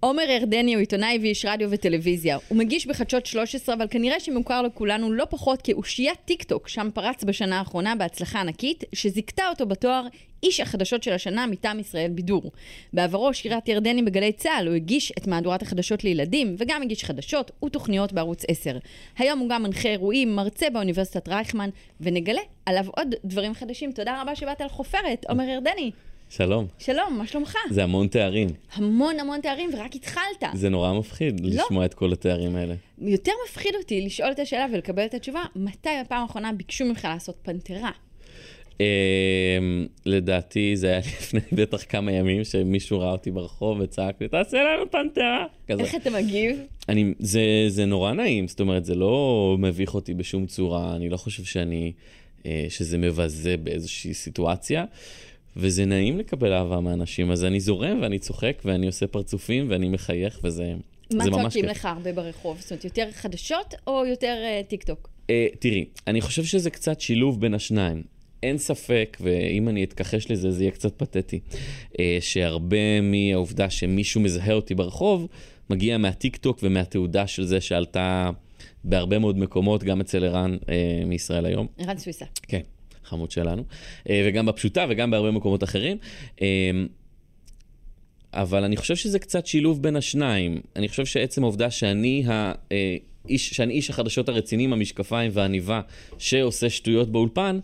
עומר ירדני הוא עיתונאי ואיש רדיו וטלוויזיה. הוא מגיש בחדשות 13, אבל כנראה שמוכר לכולנו לא פחות כאושיית טיק טוק, שם פרץ בשנה האחרונה בהצלחה ענקית, שזיכתה אותו בתואר איש החדשות של השנה מטעם ישראל בידור. בעברו שירת ירדני בגלי צה"ל, הוא הגיש את מהדורת החדשות לילדים, וגם הגיש חדשות ותוכניות בערוץ 10. היום הוא גם מנחה אירועים, מרצה באוניברסיטת רייכמן, ונגלה עליו עוד דברים חדשים. תודה רבה שבאת לחופרת, עומר ירדני. שלום. שלום, מה שלומך? זה המון תארים. המון המון תארים, ורק התחלת. זה נורא מפחיד לא. לשמוע את כל התארים האלה. יותר מפחיד אותי לשאול את השאלה ולקבל את התשובה, מתי בפעם האחרונה ביקשו ממך לעשות פנתרה? אמ, לדעתי זה היה לפני בטח כמה ימים שמישהו ראה אותי ברחוב וצעק לי, תעשה לנו פנתרה. כזה. איך אתה מגיב? אני, זה, זה נורא נעים, זאת אומרת, זה לא מביך אותי בשום צורה, אני לא חושב שאני, אה, שזה מבזה באיזושהי סיטואציה, וזה נעים לקבל אהבה מאנשים, אז אני זורם ואני צוחק ואני עושה פרצופים ואני מחייך וזה מה זה ממש צועקים כיף. לך הרבה ברחוב? זאת אומרת, יותר חדשות או יותר uh, טיק טוק? אה, תראי, אני חושב שזה קצת שילוב בין השניים. אין ספק, ואם אני אתכחש לזה, זה יהיה קצת פתטי, אה, שהרבה מהעובדה שמישהו מזהה אותי ברחוב, מגיע מהטיק טוק ומהתעודה של זה שעלתה בהרבה מאוד מקומות, גם אצל ערן אה, מישראל היום. ערן סוויסה. כן, חמוד שלנו. אה, וגם בפשוטה וגם בהרבה מקומות אחרים. אה, אבל אני חושב שזה קצת שילוב בין השניים. אני חושב שעצם העובדה שאני האיש, שאני איש החדשות הרציני עם המשקפיים והעניבה שעושה שטויות באולפן,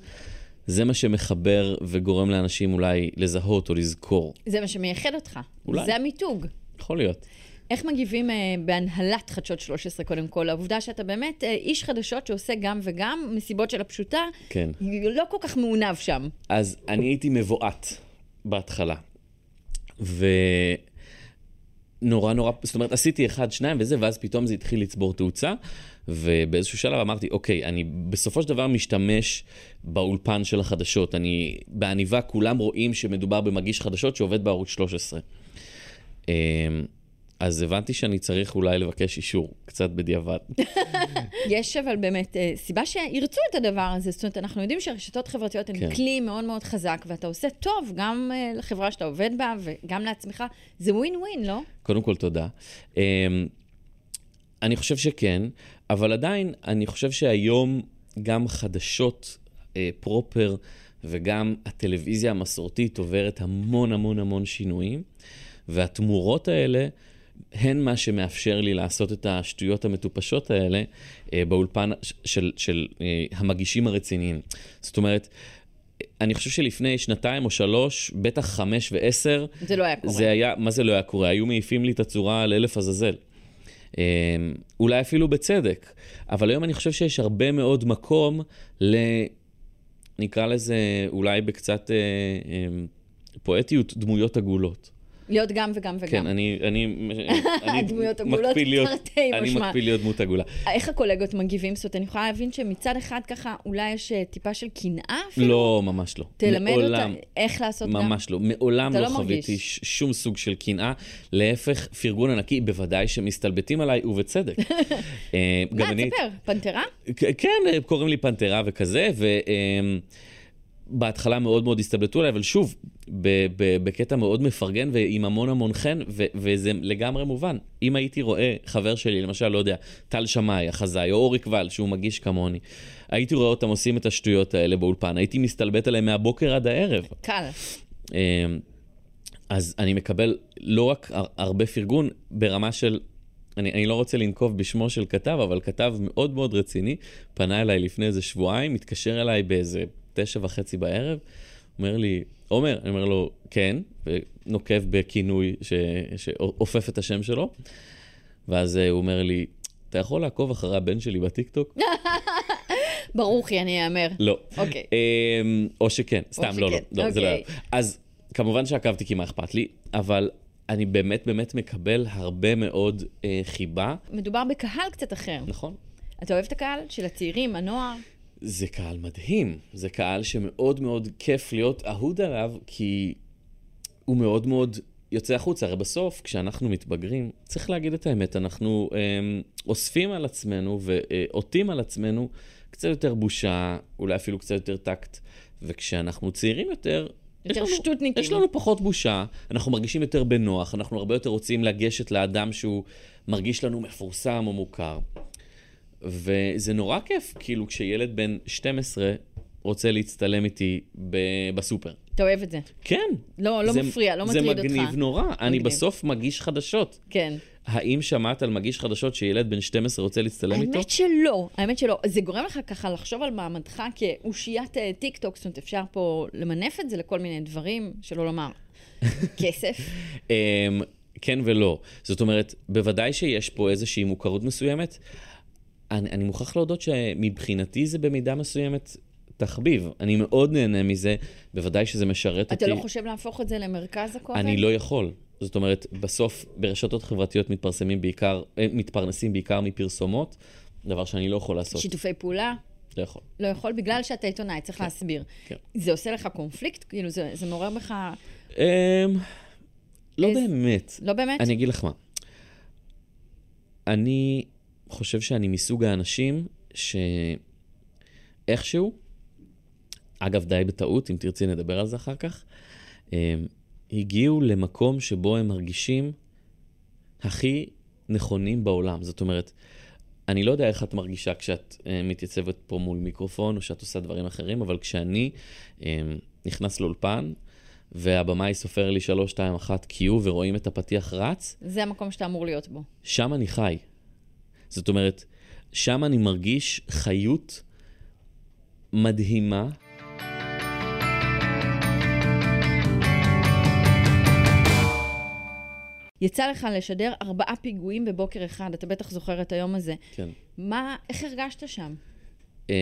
זה מה שמחבר וגורם לאנשים אולי לזהות או לזכור. זה מה שמייחד אותך. אולי. זה המיתוג. יכול להיות. איך מגיבים uh, בהנהלת חדשות 13 קודם כל? העובדה שאתה באמת uh, איש חדשות שעושה גם וגם, מסיבות של הפשוטה, כן. לא כל כך מעונב שם. אז אני הייתי מבועת בהתחלה. ונורא נורא, זאת אומרת, עשיתי אחד, שניים וזה, ואז פתאום זה התחיל לצבור תאוצה, ובאיזשהו שלב אמרתי, אוקיי, אני בסופו של דבר משתמש באולפן של החדשות. אני, בעניבה כולם רואים שמדובר במגיש חדשות שעובד בערוץ 13. אז הבנתי שאני צריך אולי לבקש אישור, קצת בדיעבד. יש אבל באמת אה, סיבה שירצו את הדבר הזה. זאת אומרת, אנחנו יודעים שהרשתות חברתיות הן כן. כלי מאוד מאוד חזק, ואתה עושה טוב גם אה, לחברה שאתה עובד בה וגם לעצמך. זה ווין ווין, לא? קודם כל, תודה. אמ, אני חושב שכן, אבל עדיין, אני חושב שהיום גם חדשות אה, פרופר וגם הטלוויזיה המסורתית עוברת המון המון המון שינויים, והתמורות האלה הן מה שמאפשר לי לעשות את השטויות המטופשות האלה אה, באולפן ש- של, של אה, המגישים הרציניים. זאת אומרת, אני חושב שלפני שנתיים או שלוש, בטח חמש ועשר, זה לא היה קורה. זה היה, מה זה לא היה קורה? היו מעיפים לי את הצורה על אלף עזאזל. אמ, אולי אפילו בצדק, אבל היום אני חושב שיש הרבה מאוד מקום ל... נקרא לזה אולי בקצת אה, אמ, פואטיות, דמויות עגולות. להיות גם וגם וגם. כן, אני, אני, אני דמויות עגולות, תרתי אני משמע. מקפיד להיות דמות עגולה. איך הקולגות מגיבים? זאת אומרת, אני יכולה להבין שמצד אחד ככה, אולי יש אה, טיפה של קנאה אפילו? לא, ממש לא. תלמד אותה מעולם, איך לעשות גם. ממש לא. מעולם לא לא. חוויתי שום סוג של קנאה. להפך, פרגון ענקי, בוודאי שמסתלבטים עליי, ובצדק. אה, מה, אני- תספר, פנתרה? כן, קוראים לי פנתרה וכזה, ובהתחלה מאוד מאוד הסתלבטו עליי, אבל שוב, בקטע מאוד מפרגן ועם המון המון חן, ו- וזה לגמרי מובן. אם הייתי רואה חבר שלי, למשל, לא יודע, טל שמאי, החזאי, או אורי קבל, שהוא מגיש כמוני, הייתי רואה אותם עושים את השטויות האלה באולפן, הייתי מסתלבט עליהם מהבוקר עד הערב. קל. אמ, אז אני מקבל לא רק הר- הרבה פרגון ברמה של, אני, אני לא רוצה לנקוב בשמו של כתב, אבל כתב מאוד מאוד רציני, פנה אליי לפני איזה שבועיים, התקשר אליי באיזה תשע וחצי בערב, אומר לי, עומר, אני אומר לו, כן, ונוקב בכינוי ש- שאופף את השם שלו, ואז אה, הוא אומר לי, אתה יכול לעקוב אחרי הבן שלי בטיקטוק? ברוכי, אני אאמר. לא. אוקיי. אמ, או שכן, סתם, לא, לא, לא, זה לא היה. אוקיי. אז כמובן שעקבתי כי מה אכפת לי, אבל אני באמת באמת מקבל הרבה מאוד אה, חיבה, מדובר בקהל קצת אחר. נכון? אתה אוהב את הקהל של הצעירים, הנוער? זה קהל מדהים. זה קהל שמאוד מאוד כיף להיות אהוד עליו, כי הוא מאוד מאוד יוצא החוצה. הרי בסוף, כשאנחנו מתבגרים, צריך להגיד את האמת, אנחנו אה, אוספים על עצמנו ועוטים על עצמנו קצת יותר בושה, אולי אפילו קצת יותר טקט. וכשאנחנו צעירים יותר, יותר יש לנו. יש לנו פחות בושה, אנחנו מרגישים יותר בנוח, אנחנו הרבה יותר רוצים לגשת לאדם שהוא מרגיש לנו מפורסם או מוכר. וזה נורא כיף, כאילו, כשילד בן 12 רוצה להצטלם איתי ב- בסופר. אתה אוהב את זה. כן. לא, לא זה- מפריע, לא מטריד אותך. זה מגניב נורא. אני מגניב. בסוף מגיש חדשות. כן. האם שמעת על מגיש חדשות שילד בן 12 רוצה להצטלם איתו? האמת שלא, האמת שלא. זה גורם לך ככה לחשוב על מעמדך כאושיית אה, טיק טוק, זאת אומרת, אפשר פה למנף את זה לכל מיני דברים, שלא לומר כסף. אמ, כן ולא. זאת אומרת, בוודאי שיש פה איזושהי מוכרות מסוימת. אני, אני מוכרח להודות שמבחינתי זה במידה מסוימת תחביב. אני מאוד נהנה מזה, בוודאי שזה משרת אותי. אתה לא חושב להפוך את זה למרכז הכובד? אני לא יכול. זאת אומרת, בסוף ברשתות חברתיות מתפרסמים בעיקר, אה, מתפרנסים בעיקר מפרסומות, דבר שאני לא יכול לעשות. שיתופי פעולה? לא יכול. לא יכול, בגלל שאתה עיתונאי, צריך להסביר. כן. זה עושה לך קונפליקט? כאילו, זה, זה מעורר בך... אמ, לא איזה- באמת. לא באמת? אני אגיד לך מה. אני חושב שאני מסוג האנשים שאיכשהו, אגב, די בטעות, אם תרצי נדבר על זה אחר כך, הם הגיעו למקום שבו הם מרגישים הכי נכונים בעולם. זאת אומרת, אני לא יודע איך את מרגישה כשאת אה, מתייצבת פה מול מיקרופון או שאת עושה דברים אחרים, אבל כשאני אה, נכנס לאולפן, והבמאי סופר לי 3, 2, 1 Q ורואים את הפתיח רץ, זה המקום שאתה אמור להיות בו. שם אני חי. זאת אומרת, שם אני מרגיש חיות מדהימה. יצא לך לשדר ארבעה פיגועים בבוקר אחד, אתה בטח זוכר את היום הזה. כן. מה, איך הרגשת שם? אמ,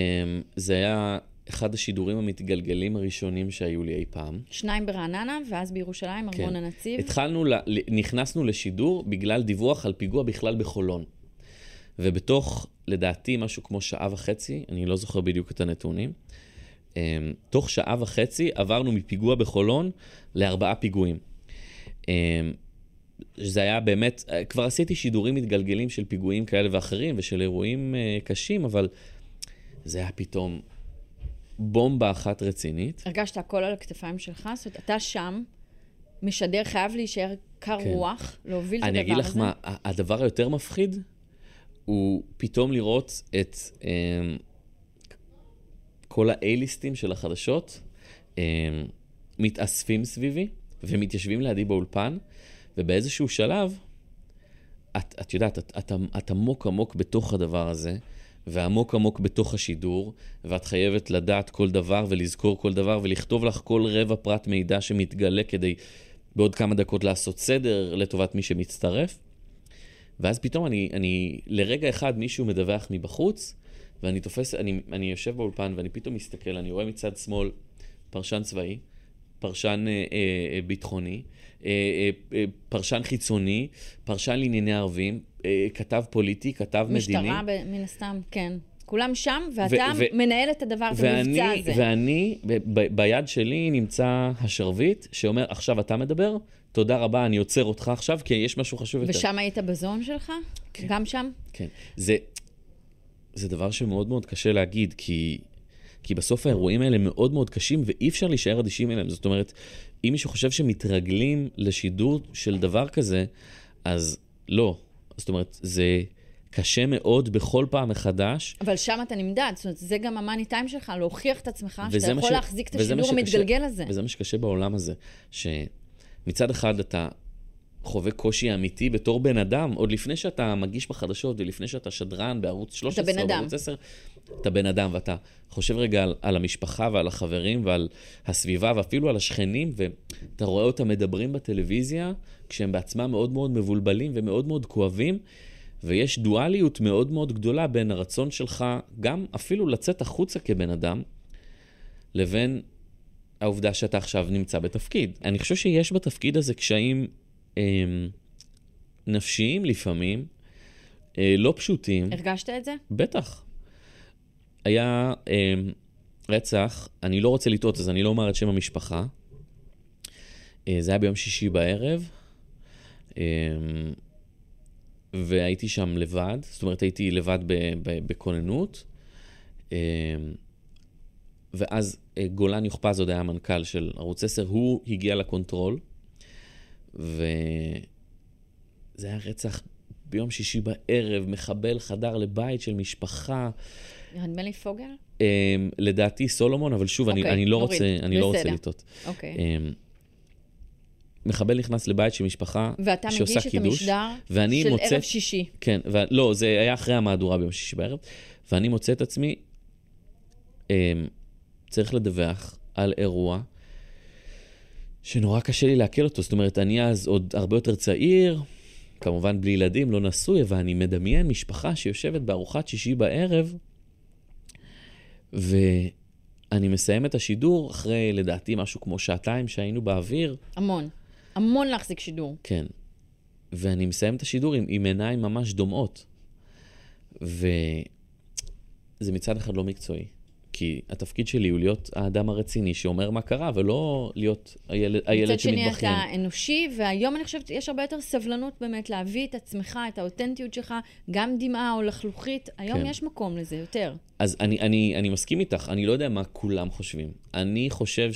זה היה אחד השידורים המתגלגלים הראשונים שהיו לי אי פעם. שניים ברעננה, ואז בירושלים, ארמון כן. הנציב. התחלנו, ל- ל- נכנסנו לשידור בגלל דיווח על פיגוע בכלל בחולון. ובתוך, לדעתי, משהו כמו שעה וחצי, אני לא זוכר בדיוק את הנתונים, אמ, תוך שעה וחצי עברנו מפיגוע בחולון לארבעה פיגועים. אמ, זה היה באמת, אה, כבר עשיתי שידורים מתגלגלים של פיגועים כאלה ואחרים ושל אירועים אה, קשים, אבל זה היה פתאום בומבה אחת רצינית. הרגשת הכל על הכתפיים שלך? זאת אומרת, אתה שם, משדר, חייב להישאר קר כן. רוח, להוביל את הדבר הזה. אני אגיד לך מה, הדבר היותר מפחיד הוא פתאום לראות את אמ, כל ה-A-ליסטים של החדשות אמ, מתאספים סביבי ומתיישבים לידי באולפן, ובאיזשהו שלב, את, את יודעת, את, את, את עמוק עמוק בתוך הדבר הזה, ועמוק עמוק בתוך השידור, ואת חייבת לדעת כל דבר ולזכור כל דבר ולכתוב לך כל רבע פרט מידע שמתגלה כדי בעוד כמה דקות לעשות סדר לטובת מי שמצטרף. ואז פתאום אני, אני לרגע אחד מישהו מדווח מבחוץ, ואני תופס, אני, אני יושב באולפן ואני פתאום מסתכל, אני רואה מצד שמאל פרשן צבאי, פרשן אה, אה, אה, ביטחוני, אה, אה, אה, פרשן חיצוני, פרשן לענייני ערבים, אה, כתב פוליטי, כתב מדיני. משטרה, מן הסתם, כן. כולם שם, ואתה ו- מנהל את הדבר, את ואני, המבצע הזה. ואני, ב- ביד שלי נמצא השרביט שאומר, עכשיו אתה מדבר, תודה רבה, אני עוצר אותך עכשיו, כי יש משהו חשוב יותר. ושם היית בזון שלך? כן. גם שם? כן. זה, זה דבר שמאוד מאוד קשה להגיד, כי, כי בסוף האירועים האלה מאוד מאוד קשים, ואי אפשר להישאר אדישים אליהם. זאת אומרת, אם מישהו חושב שמתרגלים לשידור של דבר כזה, אז לא. זאת אומרת, זה קשה מאוד בכל פעם מחדש. אבל שם אתה נמדד, זאת אומרת, זה גם המאני טיים שלך, להוכיח את עצמך, שאתה יכול ש- להחזיק את השידור המתגלגל הזה. וזה מה שקשה בעולם הזה, שמצד אחד אתה חווה קושי אמיתי בתור בן אדם, עוד לפני שאתה מגיש בחדשות ולפני שאתה שדרן בערוץ 13 בן או. בערוץ 10, אתה בן אדם ואתה חושב רגע על, על המשפחה ועל החברים ועל הסביבה ואפילו על השכנים, ואתה רואה אותם מדברים בטלוויזיה כשהם בעצמם מאוד מאוד מבולבלים ומאוד מאוד כואבים. ויש דואליות מאוד מאוד גדולה בין הרצון שלך גם אפילו לצאת החוצה כבן אדם, לבין העובדה שאתה עכשיו נמצא בתפקיד. אני חושב שיש בתפקיד הזה קשיים אה, נפשיים לפעמים, אה, לא פשוטים, הרגשת את זה? בטח. היה אה, רצח, אני לא רוצה לטעות, אז אני לא אומר את שם המשפחה. אה, זה היה ביום שישי בערב, אה, והייתי שם לבד, זאת אומרת, הייתי לבד בכוננות. אה, ואז אה, גולן יוכפז עוד היה המנכ"ל של ערוץ 10, הוא הגיע לקונטרול, וזה היה רצח ביום שישי בערב, מחבל חדר לבית של משפחה. נדמה לי פוגל? Um, לדעתי סולומון, אבל שוב, אני, אוקיי, אני לא. רוצה, אני לא רוצה. לטעות. אוקיי. Um, מחבל נכנס לבית של משפחה ואתה שעושה מגיש את קידוש, המשדר ואני של מוצא... ערב שישי. כן, ו... לא, זה היה אחרי המהדורה ביום שישי בערב, ואני מוצא את עצמי um, צריך לדווח על אירוע שנורא קשה לי לעכל אותו. זאת אומרת, אני אז עוד הרבה יותר צעיר, כמובן בלי ילדים, לא נשוי, ואני מדמיין משפחה שיושבת בארוחת שישי בערב, ואני מסיים את השידור אחרי, לדעתי, משהו כמו שעתיים שהיינו באוויר. המון. המון להחזיק שידור. כן. ואני מסיים את השידור עם, עם עיניים ממש דומעות. וזה מצד אחד לא מקצועי. כי התפקיד שלי הוא להיות האדם הרציני שאומר מה קרה, ולא להיות הילד, הילד מצד שני שמתבכיין. אתה אנושי, והיום אני חושבת שיש הרבה יותר סבלנות באמת להביא את עצמך, את האותנטיות שלך, גם דמעה או לחלוכית. היום כן. יש מקום לזה יותר. אז אני, אני, אני מסכים איתך, אני לא יודע מה כולם חושבים. אני חושב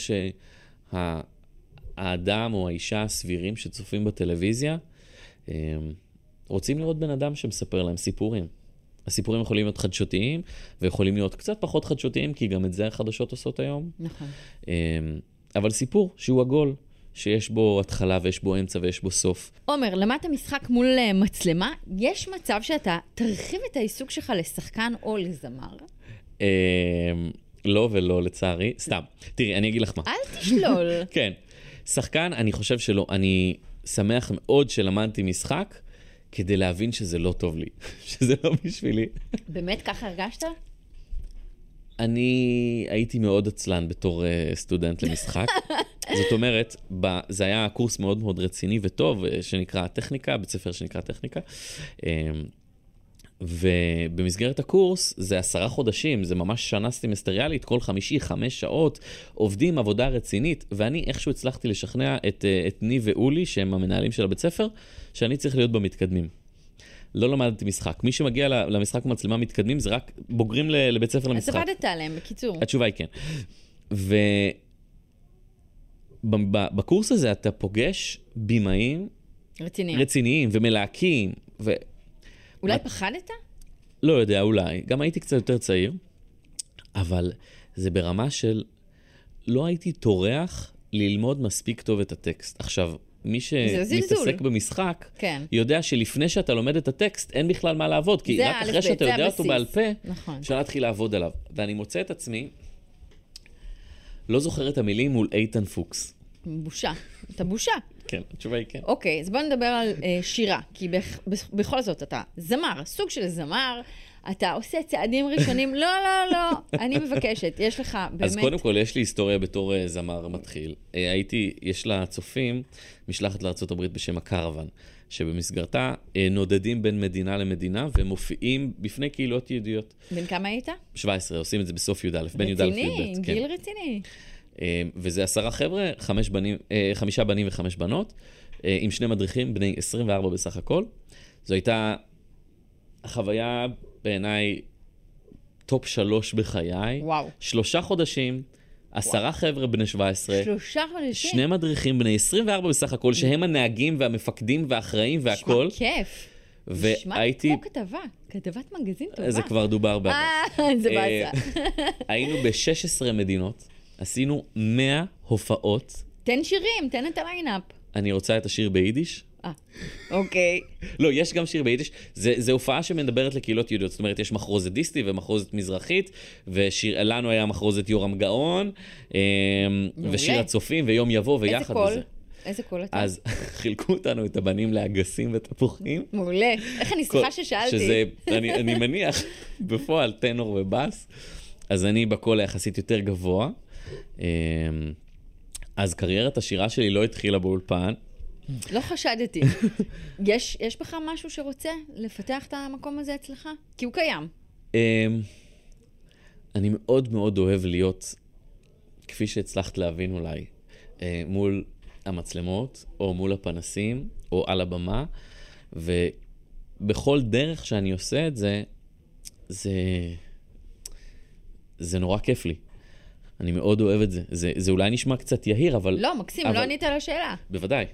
שהאדם או האישה הסבירים שצופים בטלוויזיה, הם, רוצים לראות בן אדם שמספר להם סיפורים. הסיפורים יכולים להיות חדשותיים, ויכולים להיות קצת פחות חדשותיים, כי גם את זה החדשות עושות היום. נכון. אמ, אבל סיפור שהוא עגול, שיש בו התחלה ויש בו אמצע ויש בו סוף. עומר, למדת משחק מול אה, מצלמה, יש מצב שאתה תרחיב את העיסוק שלך לשחקן או לזמר? אמ, לא ולא, לצערי. סתם. תראי, אני אגיד לך מה. אל תשלול. כן. שחקן, אני חושב שלא. אני שמח מאוד שלמדתי משחק כדי להבין שזה לא טוב לי, שזה לא בשבילי. באמת ככה הרגשת? אני הייתי מאוד עצלן בתור uh, סטודנט למשחק. זאת אומרת, ב, זה היה קורס מאוד מאוד רציני וטוב, uh, שנקרא טכניקה, בית ספר שנקרא טכניקה. Um, ובמסגרת הקורס זה עשרה חודשים, זה ממש שנה סמסטריאלית, כל חמישי, חמש שעות, עובדים עבודה רצינית, ואני איכשהו הצלחתי לשכנע את, אה, את ניב ואולי, שהם המנהלים של הבית ספר, שאני צריך להיות במתקדמים. לא למדתי משחק. מי שמגיע למשחק מצלמה מתקדמים זה רק בוגרים לבית ספר אז למשחק. עבדת עליהם, בקיצור. התשובה היא כן. ובקורס הזה אתה פוגש בימאים רציני. רציניים ומלהקים, ולא אולי פחדת? יודע, אולי. גם הייתי קצת יותר צעיר, אבל זה ברמה של לא הייתי טורח ללמוד מספיק טוב את הטקסט. עכשיו, מי. שמתעסק במשחק, כן. יודע שלפני שאתה לומד את הטקסט, אין בכלל מה לעבוד, כי רק אחרי שאתה יודע אותו הבסיס. בעל פה, נכון. אפשר להתחיל לעבוד עליו. ואני מוצא את עצמי, לא זוכר את המילים מול איתן פוקס. בושה. אתה בושה. כן, התשובה היא כן. אוקיי, אז בוא נדבר על אה, שירה, כי בכ, בכ, בכל זאת אתה זמר, סוג של זמר, אתה עושה צעדים ראשונים, לא, לא, לא, אני מבקשת, יש לך באמת... אז קודם כל, יש לי היסטוריה בתור אה, זמר מתחיל. אה, הייתי, יש לצופים משלחת לארה"ב בשם הקרוון, שבמסגרתה אה, נודדים בין מדינה למדינה ומופיעים בפני קהילות יהודיות. בן כמה היית? 17, עושים את זה בסוף י"א, בין י"א רציני, לי"ב. כן. גיל רציני. אה, וזה עשרה חבר'ה, חמש בנים, אה, חמישה בנים וחמש בנות, אה, עם שני מדריכים, בני 24 בסך הכל. זו הייתה חוויה בעיניי top שלוש בחיי. וואו. שלושה חודשים, עשרה חבר'ה בני 17, שלושה חודשים. שני מדריכים בני 24 בסך הכל, שהם הנהגים והמפקדים והאחראים והכל. נשמע כיף. נשמע והייתי, כמו כתבה, כתבת מגזין טובה. זה כבר דובר בעבר. אה, זה באסה. היינו ב-16 מדינות, עשינו 100 הופעות. תן שירים, תן את ה line-up. אני רוצה את השיר ביידיש. אה, אוקיי. לא, יש גם שיר ביידיש. זה, זה הופעה שמדברת לקהילות יהודיות. זאת אומרת, יש מחרוזת חסידית ומחרוזת מזרחית, ולנו היה מחרוזת יורם גאון, מעולה. ושיר הצופים, ויום יבוא, איזה ויחד קול? וזה. איזה קול אתה? אז חילקו אותנו, את הבנים, לאגסים ותפוחים. מעולה. איך אני, כל- ששאלתי. שזה, אני, אני מניח, בפועל טנור ובאס. אז אני בקול היחסית יותר גבוה. אה, אז קריירת השירה שלי לא התחילה באולפן. לא חשדתי. יש, יש בך משהו שרוצה לפתח את המקום הזה אצלך? כי הוא קיים. אמ, אני מאוד מאוד אוהב להיות, כפי שהצלחת להבין אולי, אה, מול המצלמות, או מול הפנסים, או על הבמה, ובכל דרך שאני עושה את זה, זה, זה נורא כיף לי. אני מאוד אוהב את זה. זה, זה אולי נשמע קצת יהיר, אבל... לא, מקסים, אבל... לא ענית על השאלה. בוודאי.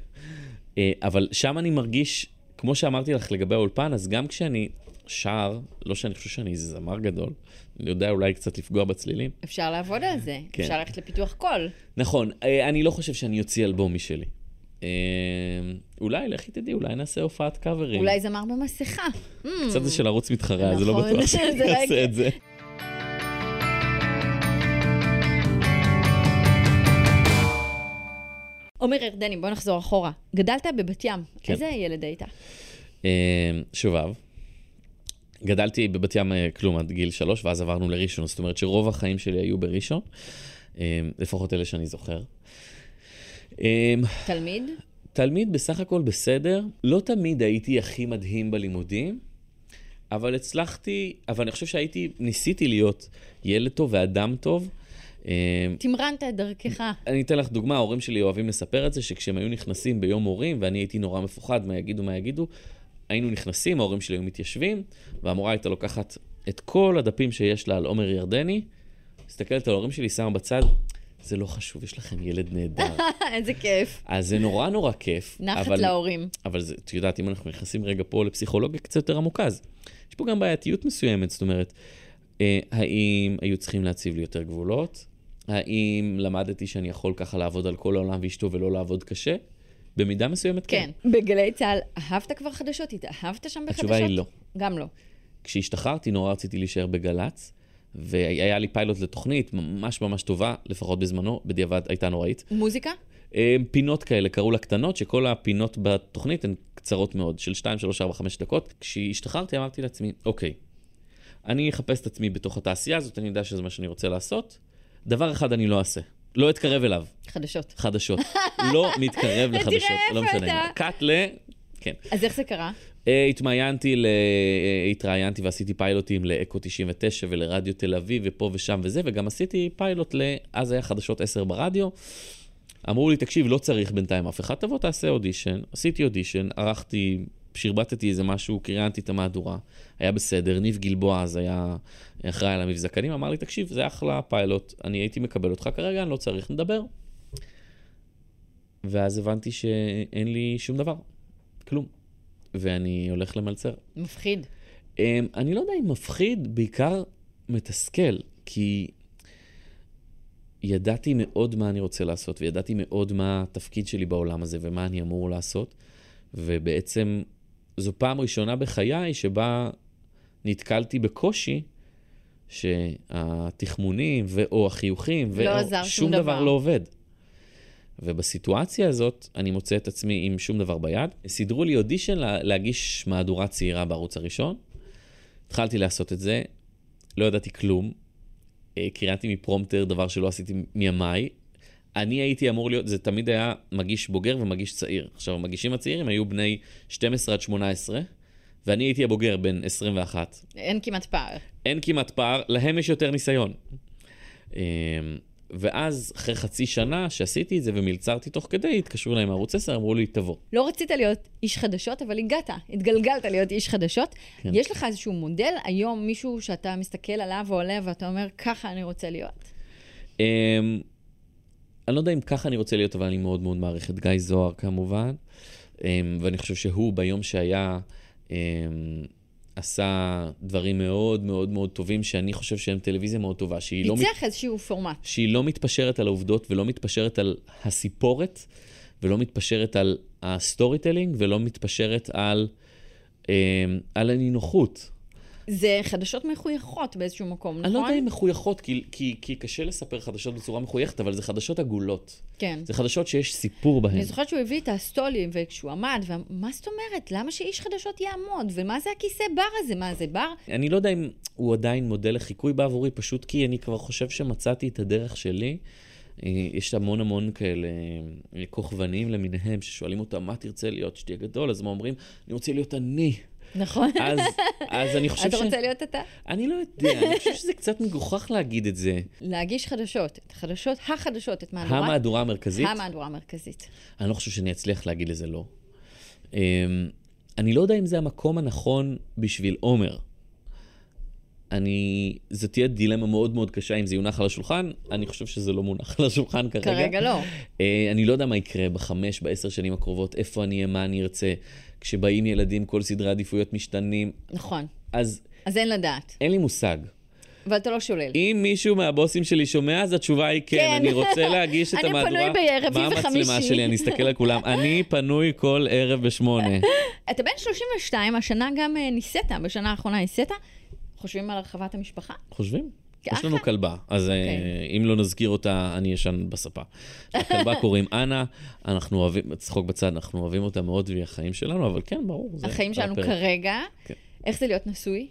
אה, אבל שם אני מרגיש, כמו שאמרתי לך לגבי האולפן, אז גם כשאני שר, לא שאני חושב שאני זמר גדול, אני יודע אולי קצת לפגוע בצלילים. אפשר לעבוד על זה, כן. אפשר ללכת לפיתוח קול. נכון, אה, אני לא חושב שאני אוציא אלבום משלי. אה, אולי, לכי תדעי, אולי נעשה הופעת קאברים. אולי זמר במסכה. קצת זה של ערוץ מתחרה, זה לא נכון, בטוח שאני רגע. אעשה את זה. עומר ירדני, בוא נחזור אחורה. גדלת בבת ים, כן. איזה ילד היית? אה, שובב. גדלתי בבת ים אה, כלום עד גיל שלוש, ואז עברנו לראשון, זאת אומרת שרוב החיים שלי היו בראשון, אה, לפחות אלה שאני זוכר. אה, תלמיד? תלמיד בסך הכל בסדר, לא תמיד הייתי הכי מדהים בלימודים, אבל הצלחתי, אבל אני חושב שהייתי, ניסיתי להיות ילד טוב ואדם טוב. אה, תמרנת את דרכך. אני אתן לך דוגמה, ההורים שלי אוהבים לספר את זה, שכשהם היו נכנסים ביום הורים, ואני הייתי נורא מפוחד מה יגידו, מה יגידו, היינו נכנסים, ההורים שלי היו מתיישבים, והמורה הייתה לוקחת את כל הדפים שיש לה על עומר ירדני, מסתכלת על ההורים שלי, שמה בצד, זה לא חשוב, יש לכם ילד נהדר. איזה כיף. אז זה נורא נורא כיף. נחת אבל, להורים. אבל זה, את יודעת, אם אנחנו נכנסים רגע פה לפסיכולוגיה קצת יותר עמוקה, אז יש פה גם בעייתיות מסוימת, זאת אומרת, אה, האם היו צריכים להציב לי יותר גבולות? האם למדתי שאני יכול ככה לעבוד על כל העולם ואשתו ולא לעבוד קשה? במידה מסוימת כן. כן. בגלי צה"ל, אהבת כבר חדשות? התאהבת שם בחדשות? התשובה היא לא. גם לא. כשהשתחררתי נורא רציתי להישאר בגל"צ, והיה לי פיילוט לתוכנית ממש ממש טובה, לפחות בזמנו, בדיעבד הייתה נוראית. מוזיקה? אה, פינות כאלה, קראו לה קטנות, שכל הפינות בתוכנית הן קצרות מאוד, של 2, 3, 4, 5 דקות. כשהשתחררתי אמרתי לעצמי, אוקיי, אני אחפש את עצמי בתוך התעשייה הזאת, אני יודע שזה מה שאני רוצה לעשות. דבר אחד אני לא אעשה, לא אתקרב אליו, חדשות. חדשות. לא מתקרב תראה לחדשות, איפה לא משנה. אתה. מה. קאט ל... כן. אז איך זה קרה? אה, התראיינתי, ל... אה, התראיינתי ועשיתי פיילוטים לאקו 99 ולרדיו תל אביב ופה ושם וזה, וגם עשיתי פיילוט ל... אז היה חדשות 10 ברדיו. אמרו לי, תקשיב, לא צריך בינתיים אף אחד, תבוא תעשה אודישן. עשיתי אודישן, ערכתי, שרבטתי איזה משהו, קריינתי את המהדורה, היה בסדר. ניב גלבוע אז היה אחראי על המבזקנים, אמר לי, תקשיב, זה אחלה פיילוט, אני הייתי מקבל אותך כרגע, אני לא צריך, נדבר. ואז הבנתי שאין לי שום דבר, כלום. ואני הולך למלצר. מפחיד. אמ, אני לא יודע אם מפחיד, בעיקר מתסכל, כי ידעתי מאוד מה אני רוצה לעשות, וידעתי מאוד מה התפקיד שלי בעולם הזה ומה אני אמור לעשות, ובעצם זו פעם ראשונה בחיי שבה נתקלתי בקושי שהתחמונים ו/או החיוכים לא ו/או עזר שום דבר. דבר לא עובד. ובסיטואציה הזאת, אני מוצא את עצמי עם שום דבר ביד. סידרו לי אודישן לה- להגיש מהדורה צעירה בערוץ הראשון. התחלתי לעשות את זה, לא ידעתי כלום. אה, קריינתי מפרומטר, דבר שלא עשיתי מימיי. אני הייתי אמור להיות, זה תמיד היה מגיש בוגר ומגיש צעיר. עכשיו, המגישים הצעירים היו בני 12 עד 18, ואני הייתי הבוגר בן 21. אין כמעט פער. אין כמעט פער, להם יש יותר ניסיון. אמ, ואז, אחרי חצי שנה שעשיתי את זה ומלצרתי תוך כדי, התקשרו אליי מערוץ 10, אמרו לי, תבוא. לא רצית להיות איש חדשות, אבל הגעת, התגלגלת להיות איש חדשות. כן. יש לך איזשהו מודל היום, מישהו שאתה מסתכל עליו ועולה ואתה אומר, ככה אני רוצה להיות. אני לא יודע אם ככה אני רוצה להיות, אבל אני מאוד מאוד מעריך את גיא זוהר כמובן. אמ, ואני חושב שהוא ביום שהיה, אמ, עשה דברים מאוד מאוד מאוד טובים, שאני חושב שהם טלוויזיה מאוד טובה, שהיא לא, מת, פיצח איזשהו פורמט. שהיא לא מתפשרת על העובדות ולא מתפשרת על הסיפורת, ולא מתפשרת על ה storytelling, ולא מתפשרת על, אמ, על הנינוחות. זה חדשות מחויכות באיזשהו מקום, נכון? אני לא יודע אם מחויכות, כי, כי, כי קשה לספר חדשות בצורה מחויכת, אבל זה חדשות עגולות. כן. זה חדשות שיש סיפור בהן. אני זוכרת שהוא הביא את ה stool ים, וכשהוא עמד, ומה זאת אומרת? למה שאיש חדשות יעמוד? ומה זה הכיסא בר הזה? מה זה בר? אני לא יודע אם הוא עדיין מודל לחיקוי בעבורי, פשוט כי אני כבר חושב שמצאתי את הדרך שלי. אה, יש המון המון כאלה אה, כוכבנים למיניהם, ששואלים אותם, מה תרצה להיות כשתהיה גדול? אז הם אומרים, אני רוצה להיות אני. נכון. אז, אז אני חושב אתה רוצה להיות אתה? אני לא יודע, אני חושב שזה קצת מגוחך להגיד את זה. להגיש חדשות, את החדשות, החדשות, את מהדורה. המהדורה המרכזית, המהדורה המרכזית. אני לא חושב שאני אצליח להגיד לזה לא. אמ, אני לא יודע אם זה המקום הנכון בשביל עומר. אני, זו תהיה דילמה מאוד מאוד קשה אם זה יונח על השולחן, אני חושב שזה לא מונח על השולחן כרגע. כרגע לא. אה, אני לא יודע מה יקרה בחמש, בעשר שנים הקרובות, איפה אני אהיה, מה אני ארצה. כשבאים ילדים, כל סדרי העדיפויות משתנים, נכון. אז אז אין לדעת, אין לי מושג. אבל אתה לא שולל. אם מישהו מהבוסים שלי שומע, אז התשובה היא כן, כן. אני רוצה להגיש את אני המהדורה. פנוי ברביעי מה המצלמה וחמישי. שלי? אני אסתכל על כולם. אני פנוי כל ערב בשמונה. אתה בן 32, השנה גם אה, ניסית, בשנה האחרונה ניסית. חושבים על הרחבת המשפחה? חושבים? יש לנו כלבה, אז אה, אוקיי. אם לא נזכיר אותה, אני ישן בספה. לכלבה קוראים אנה, אנחנו אוהבים, צחוק בצד, אנחנו אוהבים אותה מאוד והיא החיים שלנו, אבל כן, ברור. זה החיים שלנו הפרק. כרגע. כן. איך זה להיות נשוי?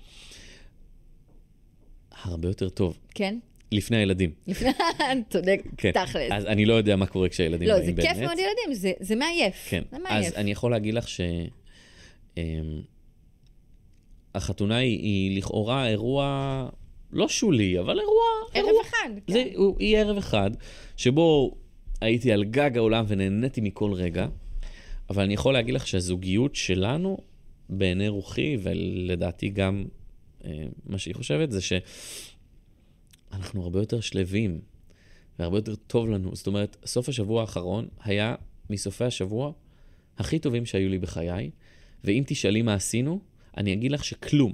הרבה יותר טוב. כן? לפני הילדים. לפני... צודק, כן. תכלס. אז אני לא יודע מה קורה כשהילדים לא, באים זה באמת. כיף מאוד ילדים, זה- זה מעייף. כן. זה אז מעייף. אני יכול להגיד לך ש... החתונה היא, היא לכאורה אירוע לא שולי, אבל אירוע... ערב אירוע. אחד. כן. זה, הוא, היא ערב אחד, שבו הייתי על גג העולם ונהניתי מכל רגע, אבל אני יכול להגיד לך שהזוגיות שלנו, בעיני רוחי, ולדעתי גם אה, מה שהיא חושבת, זה שאנחנו הרבה יותר שלווים, והרבה יותר טוב לנו. זאת אומרת, סוף השבוע האחרון היה מסופי השבוע הכי טובים שהיו לי בחיי, ואם תשאלי מה עשינו, אני אגיד לך שכלום,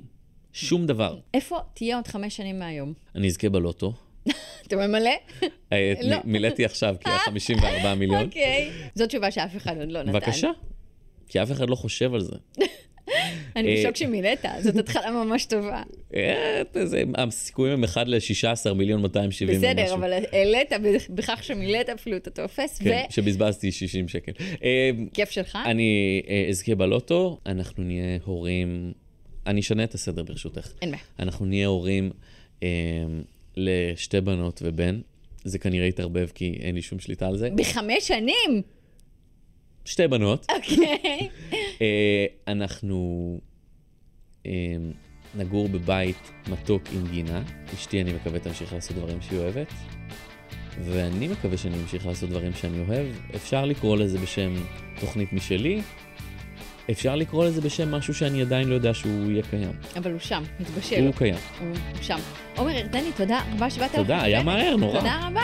שום דבר. איפה תהיה עוד חמש שנים מהיום? אני אזכה בלוטו. אתה ממלא? אה, לא. מילאתי עכשיו, כי היה 54 מיליון. אוקיי. זו תשובה שאף אחד עוד לא נתן. בבקשה. כי אף אחד לא חושב על זה. אני אה, בשוק שמילאת, זאת התחלה ממש טובה. אה, הסיכויים הם 1 ל-16 מיליון 270 ומשהו. בסדר, אבל העלית בכך שמילאת אפילו את הטופס, כן, שבזבזתי 60 שקל. אה, וכיף שלך. אני אזכה בלוטו, אנחנו נהיה הורים, אני אשנה את הסדר ברשותך. אין בעיה. אנחנו נהיה הורים לשתי בנות ובן. זה כנראה יתערבב כי אין לי שום שליטה על זה. בחמש שנים! שתי בנות. אוקיי. אה, אנחנו אה, נגור בבית מתוק עם גינה. אשתי, אני מקווה, תמשיך לעשות דברים שהיא אוהבת. ואני מקווה שאני אמשיך לעשות דברים שאני אוהב. אפשר לקרוא לזה בשם תוכנית משלי. אפשר לקרוא לזה בשם משהו שאני עדיין לא יודע שהוא יהיה קיים. אבל הוא שם, מתבשל. הוא קיים. הוא שם. עומר ירדני, תודה רבה שבאת. תודה, היה מהר, נורא. תודה רבה.